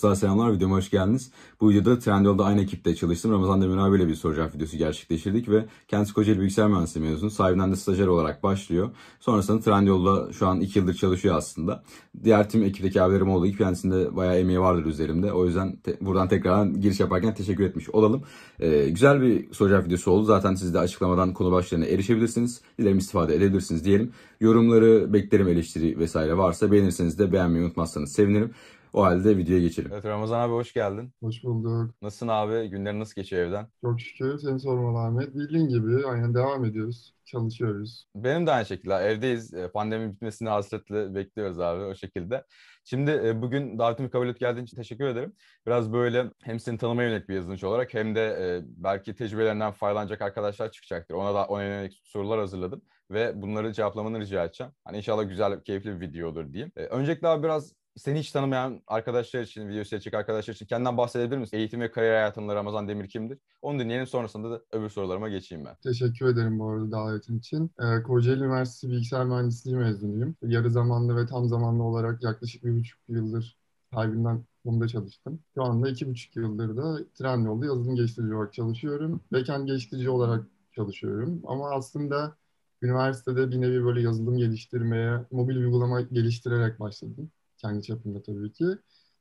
Dostlar selamlar, videoma hoş geldiniz. Bu videoda Trendyol'da aynı ekipte çalıştım. Ramazan Demir abiyle bir soru cevap videosu gerçekleştirdik ve kendisi Kocaeli Bilgisayar Mühendisliği mezunu. Sahibinden de stajyer olarak başlıyor. Sonrasında Trendyol'da şu an 2 yıldır çalışıyor aslında. Diğer tüm ekipteki abilerim olduğu gibi kendisinde bayağı emeği vardır üzerimde. O yüzden te- buradan tekrardan giriş yaparken teşekkür etmiş olalım. Ee, güzel bir soru cevap videosu oldu. Zaten siz de açıklamadan konu başlarına erişebilirsiniz. Dilerim istifade edebilirsiniz diyelim. Yorumları beklerim eleştiri vesaire varsa beğenirseniz de beğenmeyi unutmazsanız sevinirim. O halde videoya geçelim. Evet Ramazan abi hoş geldin. Hoş bulduk. Nasılsın abi? Günlerin nasıl geçiyor evden? Çok şükür seni sormalı Ahmet. Bildiğin gibi aynen devam ediyoruz. Çalışıyoruz. Benim de aynı şekilde evdeyiz. E, Pandemi bitmesini hasretle bekliyoruz abi o şekilde. Şimdi e, bugün davetimi kabul edip geldiğin için teşekkür ederim. Biraz böyle hem seni tanımaya yönelik bir yazılımcı olarak hem de e, belki tecrübelerinden faydalanacak arkadaşlar çıkacaktır. Ona da ona yönelik sorular hazırladım ve bunları cevaplamanı rica edeceğim. Hani inşallah güzel, keyifli bir video olur diyeyim. Öncelikle abi biraz seni hiç tanımayan arkadaşlar için, video seyredecek arkadaşlar için kendinden bahsedebilir misin? Eğitim ve kariyer hayatında Ramazan Demir kimdir? Onu dinleyelim sonrasında da öbür sorularıma geçeyim ben. Teşekkür ederim bu arada davetin için. Ee, Kocaeli Üniversitesi Bilgisayar Mühendisliği mezunuyum. Yarı zamanlı ve tam zamanlı olarak yaklaşık bir buçuk yıldır sahibinden konuda çalıştım. Şu anda iki buçuk yıldır da Trendyol'da yazılım geliştirici olarak çalışıyorum. Backend geliştirici olarak çalışıyorum. Ama aslında üniversitede bir nevi böyle yazılım geliştirmeye, mobil uygulama geliştirerek başladım. Kendi çapımda tabii ki.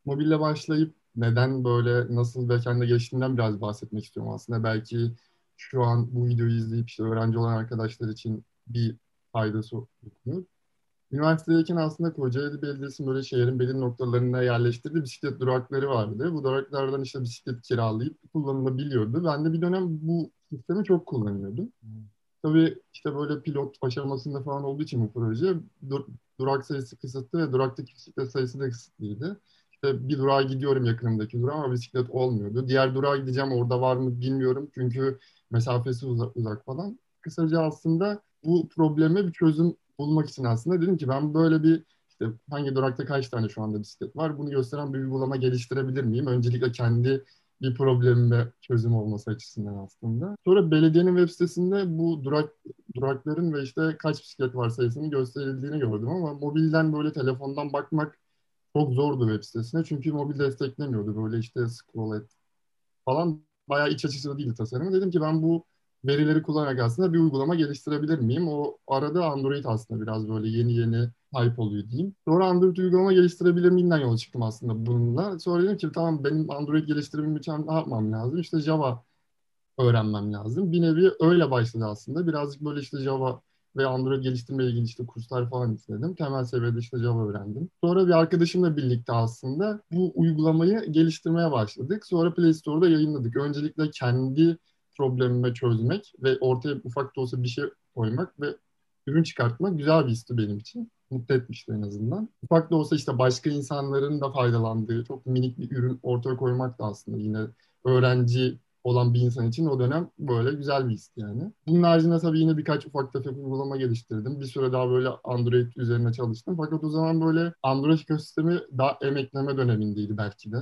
Mobille başlayıp neden böyle nasıl backend'e geçtiğimden biraz bahsetmek istiyorum aslında. Belki şu an bu videoyu izleyip işte öğrenci olan arkadaşlar için bir faydası dokunur. Üniversitedeyken aslında Kocaeli Belediyesi'nin böyle şehrin belirli noktalarına yerleştirdiği bisiklet durakları vardı. Bu duraklardan işte bisiklet kiralayıp kullanılabiliyordu. Ben de bir dönem bu sistemi çok kullanıyordum. Tabii işte böyle pilot aşamasında falan olduğu için bu proje durak sayısı kısıtlı ve duraktaki bisiklet sayısı da kısıtlıydı. İşte bir durağa gidiyorum yakınımdaki durağa ama bisiklet olmuyordu. Diğer durağa gideceğim orada var mı bilmiyorum çünkü mesafesi uzak, uzak falan. Kısaca aslında bu probleme bir çözüm bulmak için aslında dedim ki ben böyle bir işte hangi durakta kaç tane şu anda bisiklet var bunu gösteren bir uygulama geliştirebilir miyim? Öncelikle kendi bir problemime çözüm olması açısından aslında. Sonra belediyenin web sitesinde bu durak durakların ve işte kaç bisiklet var sayısının gösterildiğini gördüm ama mobilden böyle telefondan bakmak çok zordu web sitesine. Çünkü mobil desteklemiyordu. Böyle işte scroll et falan bayağı iç açıcı değil tasarımı. Dedim ki ben bu verileri kullanarak aslında bir uygulama geliştirebilir miyim? O arada Android aslında biraz böyle yeni yeni hype oluyor diyeyim. Sonra Android uygulama geliştirebilir miyimden yola çıktım aslında bununla. Sonra dedim ki tamam benim Android geliştirmem için ne yapmam lazım? İşte Java öğrenmem lazım. Bir nevi öyle başladı aslında. Birazcık böyle işte Java ve Android geliştirme ilgili işte kurslar falan istedim. Temel seviyede işte Java öğrendim. Sonra bir arkadaşımla birlikte aslında bu uygulamayı geliştirmeye başladık. Sonra Play Store'da yayınladık. Öncelikle kendi problemime çözmek ve ortaya ufak da olsa bir şey koymak ve ürün çıkartmak güzel bir histi benim için. Mutlu etmişti en azından. Ufak da olsa işte başka insanların da faydalandığı çok minik bir ürün ortaya koymak da aslında yine öğrenci olan bir insan için o dönem böyle güzel bir histi yani. Bunun haricinde tabii yine birkaç ufak tefek uygulama geliştirdim. Bir süre daha böyle Android üzerine çalıştım. Fakat o zaman böyle Android ekosistemi daha emekleme dönemindeydi belki de.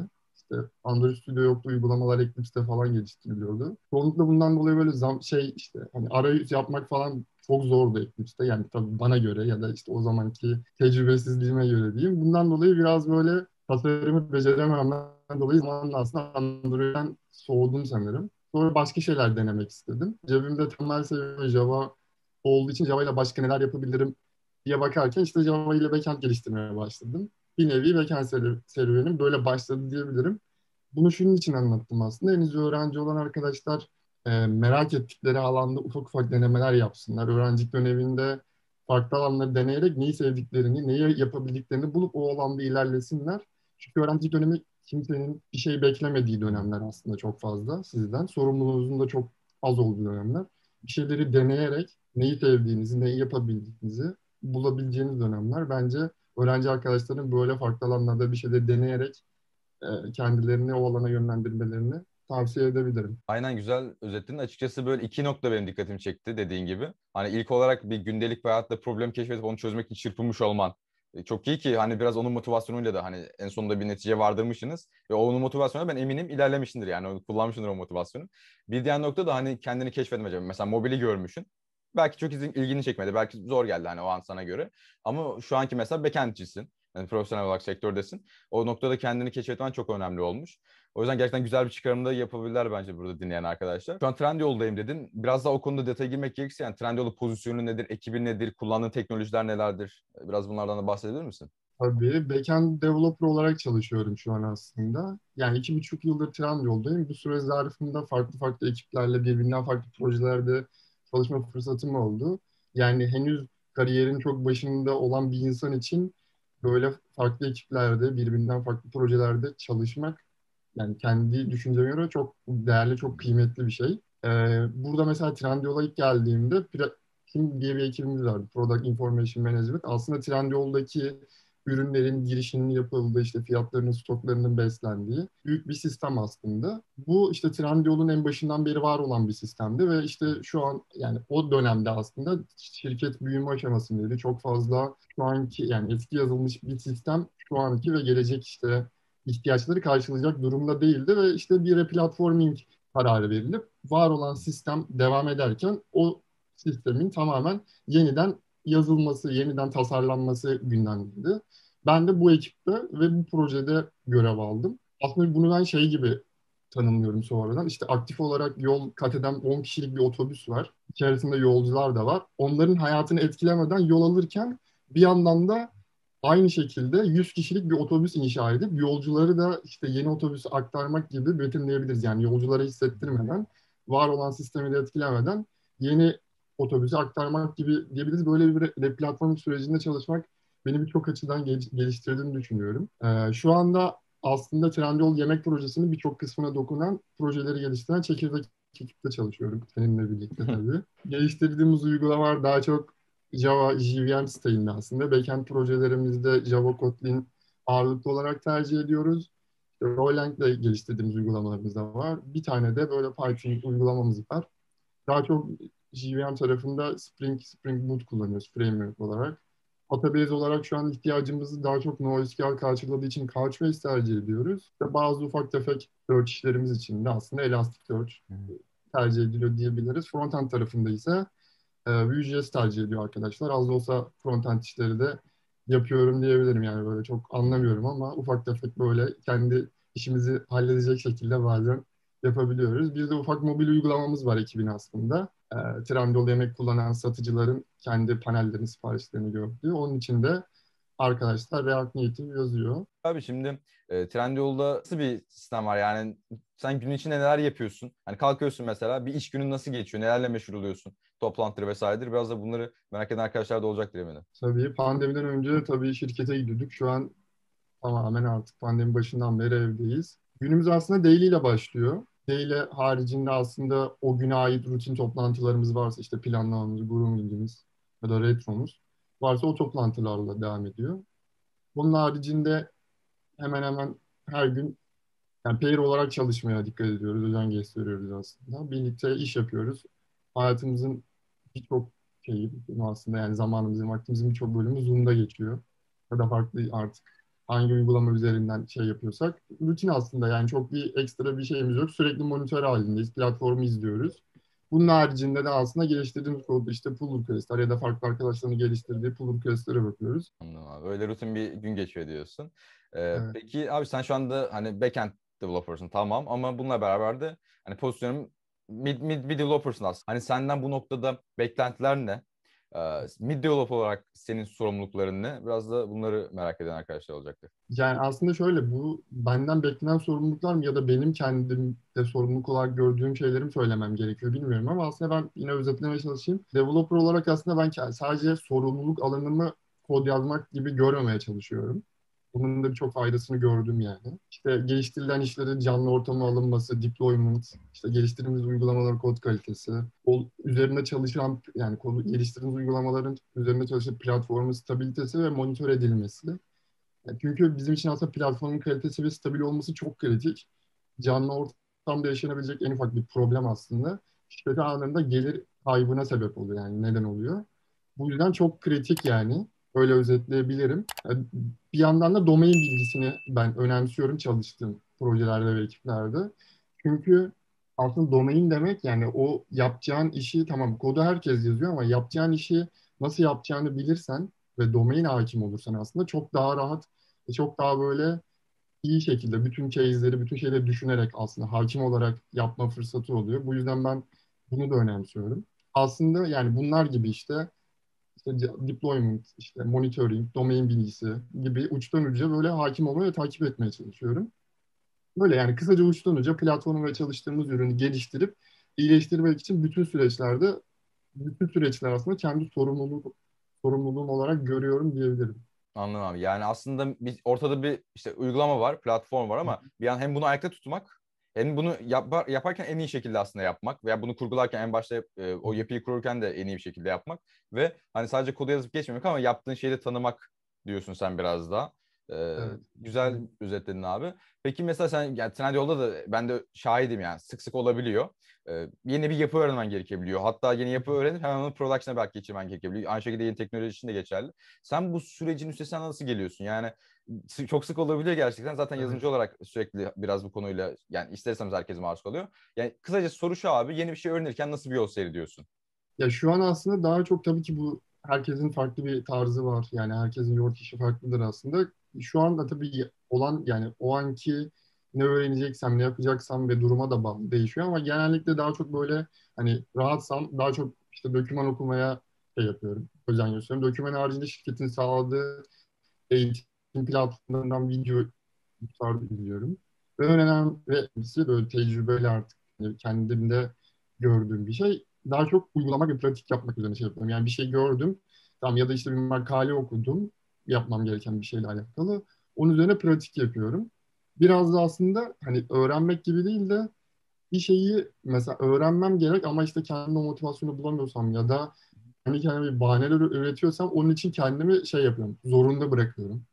İşte Android Studio yoktu, uygulamalar Eclipse'de falan geliştiriliyordu. Çoğunlukla bundan dolayı böyle zam şey işte hani arayüz yapmak falan çok zordu Eclipse'de. Yani tabii bana göre ya da işte o zamanki tecrübesizliğime göre diyeyim. Bundan dolayı biraz böyle tasarımı beceremememden dolayı zamanla aslında Android'den soğudum sanırım. Sonra başka şeyler denemek istedim. Cebimde temel seviye Java olduğu için Java ile başka neler yapabilirim diye bakarken işte Java ile backend geliştirmeye başladım. Bir nevi serü- serüvenim böyle başladı diyebilirim. Bunu şunun için anlattım aslında. Henüz öğrenci olan arkadaşlar e, merak ettikleri alanda ufak ufak denemeler yapsınlar. Öğrencilik döneminde farklı alanları deneyerek neyi sevdiklerini, neyi yapabildiklerini bulup o alanda ilerlesinler. Çünkü öğrencilik dönemi kimsenin bir şey beklemediği dönemler aslında çok fazla sizden. Sorumluluğunuzun da çok az olduğu dönemler. Bir şeyleri deneyerek neyi sevdiğinizi, neyi yapabildiğinizi bulabileceğiniz dönemler. Bence öğrenci arkadaşların böyle farklı alanlarda bir şeyleri deneyerek e, kendilerini o alana yönlendirmelerini tavsiye edebilirim. Aynen güzel özetledin. Açıkçası böyle iki nokta benim dikkatimi çekti dediğin gibi. Hani ilk olarak bir gündelik bir hayatta problem keşfedip onu çözmek için çırpınmış olman. E, Çok iyi ki hani biraz onun motivasyonuyla da hani en sonunda bir netice vardırmışsınız. Ve onun motivasyonu ben eminim ilerlemişsindir yani. Kullanmışsındır o motivasyonu. Bir diğer nokta da hani kendini keşfetmece. Mesela mobili görmüşsün. Belki çok izin- ilgini çekmedi. Belki zor geldi hani o an sana göre. Ama şu anki mesela backendcisin. Yani profesyonel olarak sektördesin. O noktada kendini keşfetmen çok önemli olmuş. O yüzden gerçekten güzel bir çıkarımda yapabilirler bence burada dinleyen arkadaşlar. Şu an Trendyol'dayım dedin. Biraz daha o konuda detaya girmek gerekirse yani Trendyol'un pozisyonu nedir, ekibi nedir, kullandığın teknolojiler nelerdir? Biraz bunlardan da bahsedebilir misin? Tabii. Backend developer olarak çalışıyorum şu an aslında. Yani iki buçuk yıldır Trendyol'dayım. Bu süre zarfında farklı farklı ekiplerle birbirinden farklı projelerde çalışma fırsatım oldu. Yani henüz kariyerin çok başında olan bir insan için böyle farklı ekiplerde, birbirinden farklı projelerde çalışmak yani kendi düşünceme göre çok değerli, çok kıymetli bir şey. Ee, burada mesela Trendyol'a ilk geldiğimde Team diye bir ekibimiz vardı. Product Information Management. Aslında Trendyol'daki ürünlerin girişinin yapıldığı, işte fiyatlarının, stoklarının beslendiği büyük bir sistem aslında. Bu işte Trendyol'un en başından beri var olan bir sistemdi ve işte şu an yani o dönemde aslında şirket büyüme aşamasındaydı. Çok fazla şu anki yani eski yazılmış bir sistem şu anki ve gelecek işte ihtiyaçları karşılayacak durumda değildi ve işte bir replatforming kararı verilip var olan sistem devam ederken o sistemin tamamen yeniden yazılması, yeniden tasarlanması gündemdeydi. Ben de bu ekipte ve bu projede görev aldım. Aslında bunu ben şey gibi tanımlıyorum sonradan. İşte aktif olarak yol kat eden 10 kişilik bir otobüs var. İçerisinde yolcular da var. Onların hayatını etkilemeden yol alırken bir yandan da aynı şekilde 100 kişilik bir otobüs inşa edip yolcuları da işte yeni otobüsü aktarmak gibi betimleyebiliriz. Yani yolculara hissettirmeden, var olan sistemi de etkilemeden yeni otobüsü aktarmak gibi diyebiliriz. Böyle bir replatform sürecinde çalışmak beni birçok açıdan gel- geliştirdiğini düşünüyorum. Ee, şu anda aslında Trendyol yemek projesinin birçok kısmına dokunan projeleri geliştiren çekirdek ekipte çalışıyorum seninle birlikte tabii. Geliştirdiğimiz uygulamalar daha çok Java JVM stilinde aslında. Backend projelerimizde Java Kotlin ağırlıklı olarak tercih ediyoruz. İle geliştirdiğimiz uygulamalarımız da var. Bir tane de böyle Python uygulamamız var. Daha çok JVM tarafında Spring, Spring Boot kullanıyoruz framework olarak. Database olarak şu an ihtiyacımızı daha çok NoSQL karşıladığı için Couchbase tercih ediyoruz. İşte bazı ufak tefek search işlerimiz için de aslında Elasticsearch tercih ediliyor diyebiliriz. Frontend tarafında ise e, Vue.js tercih ediyor arkadaşlar. Az da olsa frontend işleri de yapıyorum diyebilirim yani böyle çok anlamıyorum ama ufak tefek böyle kendi işimizi halledecek şekilde bazen yapabiliyoruz. Bir de ufak mobil uygulamamız var ekibin aslında. E, Trendyol yemek kullanan satıcıların kendi panellerini, siparişlerini gördüğü. Onun için de arkadaşlar React Native yazıyor. Abi şimdi e, Trendyol'da nasıl bir sistem var? Yani sen gün içinde neler yapıyorsun? Hani kalkıyorsun mesela bir iş günün nasıl geçiyor? Nelerle meşgul oluyorsun? Toplantıları vesairedir. Biraz da bunları merak eden arkadaşlar da olacaktır eminim. Tabii pandemiden önce tabii şirkete gidiyorduk. Şu an tamamen artık pandemi başından beri evdeyiz. Günümüz aslında daily ile başlıyor. Daily haricinde aslında o güne ait rutin toplantılarımız varsa işte planlamamız, groomingimiz ya da retromuz varsa o toplantılarla devam ediyor. Bunun haricinde hemen hemen her gün yani pair olarak çalışmaya dikkat ediyoruz, özen gösteriyoruz aslında. Birlikte iş yapıyoruz. Hayatımızın birçok şeyi aslında yani zamanımızın, vaktimizin birçok bölümü Zoom'da geçiyor. Ya da farklı artık hangi uygulama üzerinden şey yapıyorsak. Rutin aslında yani çok bir ekstra bir şeyimiz yok. Sürekli monitör halindeyiz, platformu izliyoruz. Bunun haricinde de aslında geliştirdiğimiz kodda işte pull request'ler ya da farklı arkadaşların geliştirdiği pull request'lere bakıyoruz. Anladım abi. Öyle rutin bir gün geçiyor diyorsun. Ee, Evet. Peki abi sen şu anda hani backend developer'sın tamam ama bununla beraber de hani pozisyonun mid, mid, bir developer'sın aslında. Hani senden bu noktada beklentiler ne? Mid developer olarak senin sorumlulukların ne? Biraz da bunları merak eden arkadaşlar olacaktır. Yani aslında şöyle bu benden beklenen sorumluluklar mı ya da benim kendimde sorumluluk olarak gördüğüm şeyleri mi söylemem gerekiyor bilmiyorum ama aslında ben yine özetlemeye çalışayım. Developer olarak aslında ben sadece sorumluluk alanımı kod yazmak gibi görmemeye çalışıyorum. Bunun da birçok faydasını gördüm yani. İşte geliştirilen işlerin canlı ortama alınması, deployment, işte geliştirdiğimiz uygulamaların kod kalitesi, o üzerinde çalışan yani kod, geliştirdiğimiz uygulamaların üzerinde çalışan platformun stabilitesi ve monitör edilmesi. Yani çünkü bizim için aslında platformun kalitesi ve stabil olması çok kritik. Canlı ortamda yaşanabilecek en ufak bir problem aslında. Şirkete anında gelir kaybına sebep oluyor yani neden oluyor. Bu yüzden çok kritik yani. Öyle özetleyebilirim. Bir yandan da domain bilgisini ben önemsiyorum çalıştığım projelerde ve ekiplerde. Çünkü aslında domain demek yani o yapacağın işi tamam kodu herkes yazıyor ama yapacağın işi nasıl yapacağını bilirsen ve domaine hakim olursan aslında çok daha rahat ve çok daha böyle iyi şekilde bütün case'leri, bütün şeyleri düşünerek aslında hakim olarak yapma fırsatı oluyor. Bu yüzden ben bunu da önemsiyorum. Aslında yani bunlar gibi işte işte deployment, işte monitoring, domain bilgisi gibi uçtan uca böyle hakim olmaya ve takip etmeye çalışıyorum. Böyle yani kısaca uçtan uca platformu ve çalıştığımız ürünü geliştirip iyileştirmek için bütün süreçlerde bütün süreçler aslında kendi sorumluluk sorumluluğum olarak görüyorum diyebilirim. Anladım abi. Yani aslında bir, ortada bir işte uygulama var, platform var ama bir an hem bunu ayakta tutmak hem bunu yap, yaparken en iyi şekilde aslında yapmak veya bunu kurgularken en başta e, o yapıyı kururken de en iyi bir şekilde yapmak ve hani sadece kodu yazıp geçmemek ama yaptığın şeyi de tanımak diyorsun sen biraz daha. Ee, evet. Güzel özetledin abi. Peki mesela sen yani Trendyol'da da ben de şahidim yani sık sık olabiliyor. Ee, yeni bir yapı öğrenmen gerekebiliyor. Hatta yeni yapı öğrenip hemen onu production'a belki geçirmen gerekebiliyor. Aynı şekilde yeni teknoloji için de geçerli. Sen bu sürecin üstesinden nasıl geliyorsun? Yani çok sık olabiliyor gerçekten. Zaten evet. yazılımcı olarak sürekli biraz bu konuyla yani isterseniz herkes maruz kalıyor. Yani kısaca soru şu abi yeni bir şey öğrenirken nasıl bir yol seyrediyorsun? Ya şu an aslında daha çok tabii ki bu herkesin farklı bir tarzı var. Yani herkesin yol işi farklıdır aslında. Şu anda tabii olan yani o anki ne öğreneceksem, ne yapacaksam ve duruma da bağlı değişiyor ama genellikle daha çok böyle hani rahatsam daha çok işte doküman okumaya şey yapıyorum, özen gösteriyorum. Doküman haricinde şirketin sağladığı eğitim platformlarından video tutardı izliyorum. Ve önemli ve böyle tecrübeyle artık yani kendimde gördüğüm bir şey. Daha çok uygulamak ve pratik yapmak üzerine şey yapıyorum. Yani bir şey gördüm, tamam ya da işte bir makale okudum, yapmam gereken bir şeyle alakalı. Onun üzerine pratik yapıyorum biraz da aslında hani öğrenmek gibi değil de bir şeyi mesela öğrenmem gerek ama işte kendime motivasyonu bulamıyorsam ya da hani kendime bir bahaneler üretiyorsam onun için kendimi şey yapıyorum, zorunda bırakıyorum.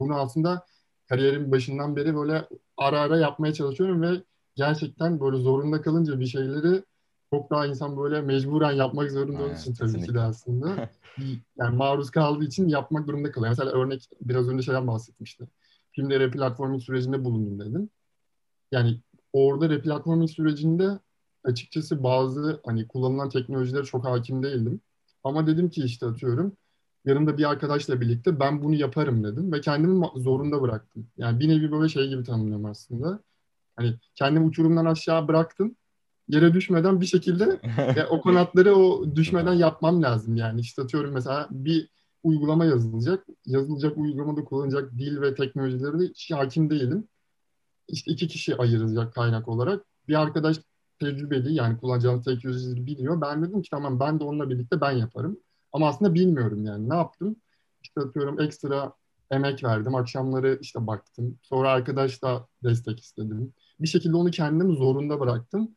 Bunu aslında kariyerin başından beri böyle ara ara yapmaya çalışıyorum ve gerçekten böyle zorunda kalınca bir şeyleri çok daha insan böyle mecburen yapmak zorunda olduğu için tabii ki de aslında. yani maruz kaldığı için yapmak durumunda kalıyor. Mesela örnek biraz önce şeyden bahsetmiştim filmde replatforming sürecinde bulundum dedim. Yani orada replatforming sürecinde açıkçası bazı hani kullanılan teknolojilere çok hakim değildim. Ama dedim ki işte atıyorum yanımda bir arkadaşla birlikte ben bunu yaparım dedim ve kendimi zorunda bıraktım. Yani bir nevi böyle şey gibi tanımlıyorum aslında. Hani kendimi uçurumdan aşağı bıraktım. Yere düşmeden bir şekilde yani o kanatları o düşmeden yapmam lazım yani. İşte atıyorum mesela bir uygulama yazılacak. Yazılacak uygulamada kullanacak dil ve teknolojileri de hiç hakim değilim. İşte iki kişi ayıracak kaynak olarak. Bir arkadaş tecrübeli yani kullanacağım teknolojileri biliyor. Ben dedim ki tamam ben de onunla birlikte ben yaparım. Ama aslında bilmiyorum yani. Ne yaptım? İşte atıyorum ekstra emek verdim. Akşamları işte baktım. Sonra arkadaşla destek istedim. Bir şekilde onu kendim zorunda bıraktım.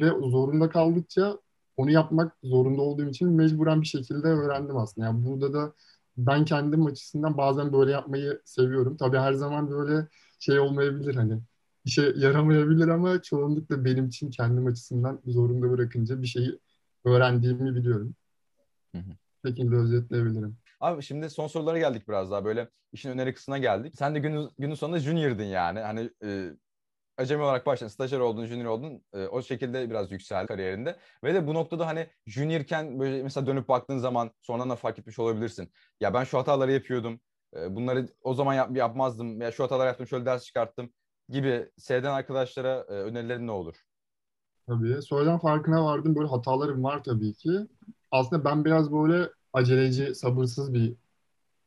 Ve zorunda kaldıkça onu yapmak zorunda olduğum için mecburen bir şekilde öğrendim aslında. Yani burada da ben kendim açısından bazen böyle yapmayı seviyorum. Tabii her zaman böyle şey olmayabilir hani işe yaramayabilir ama çoğunlukla benim için kendim açısından zorunda bırakınca bir şeyi öğrendiğimi biliyorum. Hı hı. şekilde özetleyebilirim. Abi şimdi son sorulara geldik biraz daha böyle işin öneri kısmına geldik. Sen de günün, günün sonunda junior'dın yani. Hani e, acemi olarak başladın, stajyer oldun, junior oldun. E, o şekilde biraz yükseldi kariyerinde. Ve de bu noktada hani juniorken böyle mesela dönüp baktığın zaman sonradan da fark etmiş olabilirsin. Ya ben şu hataları yapıyordum. E, bunları o zaman yap, yapmazdım. Ya şu hataları yaptım, şöyle ders çıkarttım gibi seyreden arkadaşlara e, önerilerin ne olur? Tabii. Sonradan farkına vardım. Böyle hatalarım var tabii ki. Aslında ben biraz böyle aceleci, sabırsız bir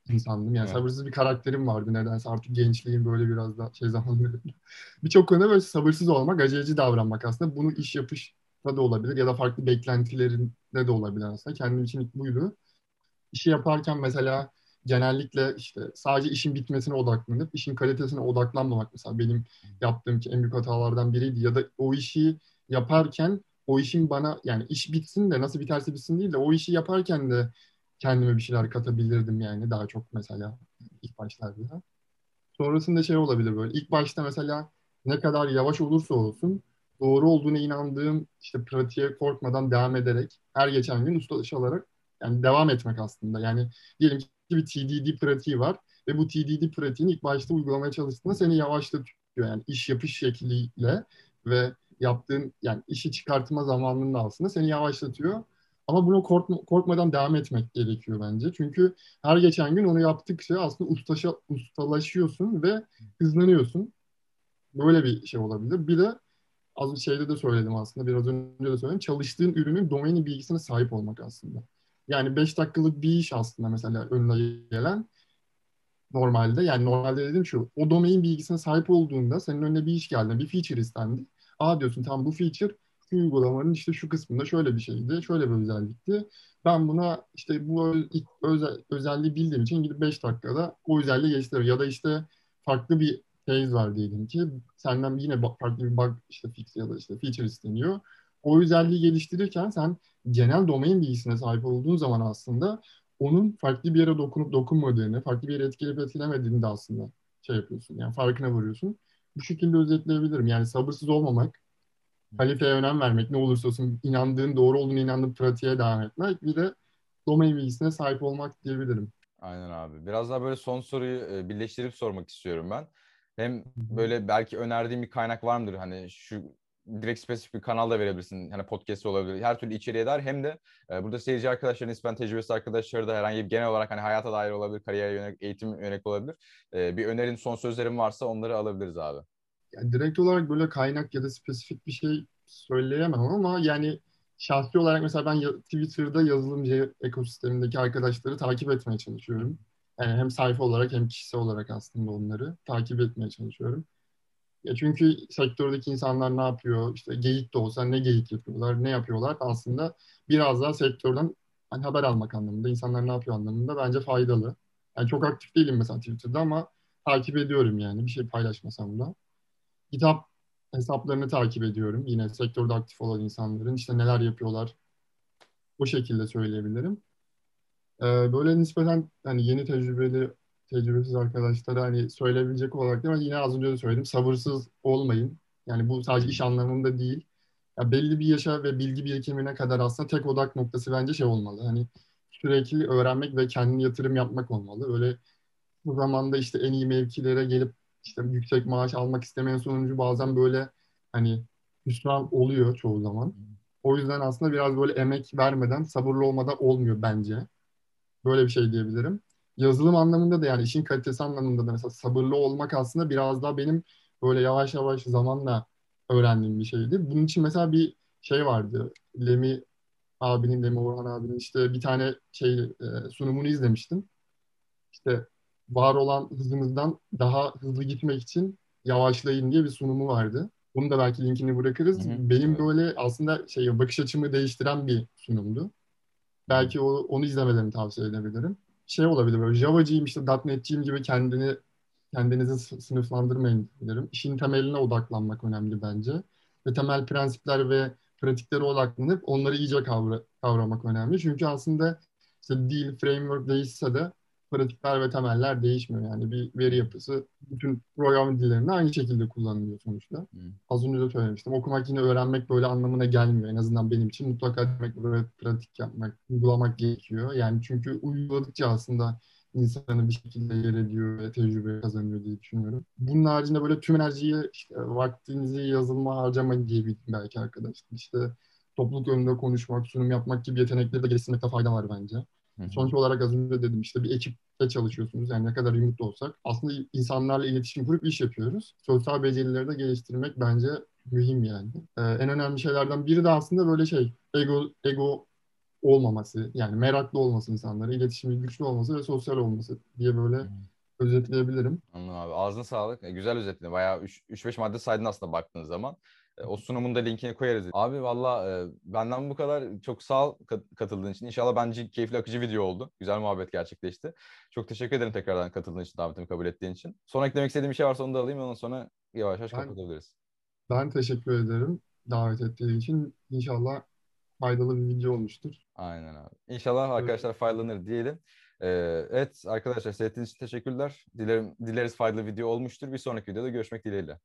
insandım. Yani evet. sabırsız bir karakterim vardı nedense. Artık gençliğim böyle biraz da şey zamanlarında. Birçok konuda böyle sabırsız olmak, aceleci davranmak aslında. Bunu iş yapışta da olabilir ya da farklı beklentilerinde de olabilir aslında. Kendim için ilk buydu. İşi yaparken mesela genellikle işte sadece işin bitmesine odaklanıp işin kalitesine odaklanmamak mesela benim yaptığım ki en büyük hatalardan biriydi ya da o işi yaparken o işin bana yani iş bitsin de nasıl biterse bitsin değil de o işi yaparken de kendime bir şeyler katabilirdim yani daha çok mesela ilk başlarda. Sonrasında şey olabilir böyle. İlk başta mesela ne kadar yavaş olursa olsun doğru olduğuna inandığım işte pratiğe korkmadan devam ederek her geçen gün ustalaşarak yani devam etmek aslında. Yani diyelim ki bir TDD pratiği var ve bu TDD pratiğini ilk başta uygulamaya çalıştığında seni yavaşlatıyor. Yani iş yapış şekliyle ve yaptığın yani işi çıkartma zamanında aslında seni yavaşlatıyor. Ama buna korkma, korkmadan devam etmek gerekiyor bence. Çünkü her geçen gün onu yaptıkça aslında ustaşa, ustalaşıyorsun ve hızlanıyorsun. Böyle bir şey olabilir. Bir de az şeyde de söyledim aslında biraz önce de söyledim. Çalıştığın ürünün domain bilgisine sahip olmak aslında. Yani 5 dakikalık bir iş aslında mesela önüne gelen normalde. Yani normalde dedim şu o domain bilgisine sahip olduğunda senin önüne bir iş geldi, bir feature istendi. Aa diyorsun tam bu feature uygulamanın işte şu kısmında şöyle bir şeydi, şöyle bir özellikti. Ben buna işte bu özel, özelliği bildiğim için gidip 5 dakikada o özelliği geliştiriyorum. Ya da işte farklı bir case var diyelim ki senden yine farklı bir bug işte fix ya da işte feature isteniyor. O özelliği geliştirirken sen genel domain bilgisine sahip olduğun zaman aslında onun farklı bir yere dokunup dokunmadığını, farklı bir yere etkileyip etkilemediğini de aslında şey yapıyorsun. Yani farkına varıyorsun. Bu şekilde özetleyebilirim. Yani sabırsız olmamak, kaliteye önem vermek, ne olursa olsun inandığın, doğru olduğunu inandığın pratiğe devam etmek. Bir de domain bilgisine sahip olmak diyebilirim. Aynen abi. Biraz daha böyle son soruyu e, birleştirip sormak istiyorum ben. Hem böyle belki önerdiğim bir kaynak var mıdır? Hani şu direkt spesifik bir kanal da verebilirsin. Hani podcast olabilir. Her türlü içeriğe dair. Hem de e, burada seyirci arkadaşların nispeten tecrübesi arkadaşları da herhangi bir genel olarak hani hayata dair olabilir, kariyere yönelik, eğitim yönelik olabilir. E, bir önerin, son sözlerin varsa onları alabiliriz abi. Yani direkt olarak böyle kaynak ya da spesifik bir şey söyleyemem ama yani şahsi olarak mesela ben Twitter'da yazılımcı ekosistemindeki arkadaşları takip etmeye çalışıyorum. Yani hem sayfa olarak hem kişisel olarak aslında onları takip etmeye çalışıyorum. Ya çünkü sektördeki insanlar ne yapıyor? İşte geyik de olsa ne geyik yapıyorlar, ne yapıyorlar? Aslında biraz daha sektörden hani haber almak anlamında, insanlar ne yapıyor anlamında bence faydalı. Yani çok aktif değilim mesela Twitter'da ama takip ediyorum yani bir şey paylaşmasam da. Kitap hesaplarını takip ediyorum. Yine sektörde aktif olan insanların işte neler yapıyorlar. O şekilde söyleyebilirim. Ee, böyle nispeten hani yeni tecrübeli, tecrübesiz arkadaşlara hani söyleyebilecek olarak değil yine az önce de söyledim. Sabırsız olmayın. Yani bu sadece iş anlamında değil. Ya belli bir yaşa ve bilgi birikimine kadar aslında tek odak noktası bence şey olmalı. Hani sürekli öğrenmek ve kendine yatırım yapmak olmalı. Öyle bu zamanda işte en iyi mevkilere gelip işte yüksek maaş almak istemeyen sonucu bazen böyle hani hüsran oluyor çoğu zaman. O yüzden aslında biraz böyle emek vermeden, sabırlı olmadan olmuyor bence. Böyle bir şey diyebilirim. Yazılım anlamında da yani işin kalitesi anlamında da mesela sabırlı olmak aslında biraz daha benim böyle yavaş yavaş zamanla öğrendiğim bir şeydi. Bunun için mesela bir şey vardı. Lemi abinin, Lemi Orhan abinin işte bir tane şey e, sunumunu izlemiştim. İşte var olan hızımızdan daha hızlı gitmek için yavaşlayın diye bir sunumu vardı. Bunu da belki linkini bırakırız. Hı hı, Benim böyle aslında şey bakış açımı değiştiren bir sunumdu. Belki o, onu izlemelerini tavsiye edebilirim. Şey olabilir böyle Java'cıyım işte .NET'ciyim gibi kendini kendinizi sınıflandırmayın derim. İşin temeline odaklanmak önemli bence. Ve temel prensipler ve pratiklere odaklanıp onları iyice kavra- kavramak önemli. Çünkü aslında işte dil, framework değişse de pratikler ve temeller değişmiyor. Yani bir veri yapısı bütün program dillerinde aynı şekilde kullanılıyor sonuçta. Hı. Az önce de söylemiştim. Okumak yine öğrenmek böyle anlamına gelmiyor. En azından benim için mutlaka demek böyle pratik yapmak, uygulamak gerekiyor. Yani çünkü uyguladıkça aslında insanı bir şekilde yer ediyor ve tecrübe kazanıyor diye düşünüyorum. Bunun haricinde böyle tüm enerjiyi, işte vaktinizi yazılıma harcamayın diyebilirim belki arkadaşlar. İşte topluluk önünde konuşmak, sunum yapmak gibi yetenekleri de geliştirmekte fayda var bence. Sonuç olarak az önce dedim işte bir ekipte çalışıyorsunuz. Yani ne kadar remote olsak. Aslında insanlarla iletişim kurup iş yapıyoruz. Sosyal becerileri de geliştirmek bence mühim yani. Ee, en önemli şeylerden biri de aslında böyle şey ego, ego olmaması. Yani meraklı olması insanlara, iletişimi güçlü olması ve sosyal olması diye böyle Hı. özetleyebilirim. Anladım abi. Ağzına sağlık. E, güzel özetledin. Bayağı 3-5 madde saydın aslında baktığın zaman. E, o sunumun da linkini koyarız. Abi valla e, benden bu kadar. Çok sağ ol kat- katıldığın için. İnşallah bence keyifli akıcı video oldu. Güzel muhabbet gerçekleşti. Çok teşekkür ederim tekrardan katıldığın için, davetimi kabul ettiğin için. Son eklemek istediğim bir şey varsa onu da alayım. Ondan sonra yavaş yavaş Ben- kapatabiliriz. Ben teşekkür ederim davet ettiği için. İnşallah faydalı bir video olmuştur. Aynen abi. İnşallah arkadaşlar faydalanır diyelim. Ee, evet arkadaşlar seyrettiğiniz için teşekkürler. Dilerim, dileriz faydalı video olmuştur. Bir sonraki videoda görüşmek dileğiyle.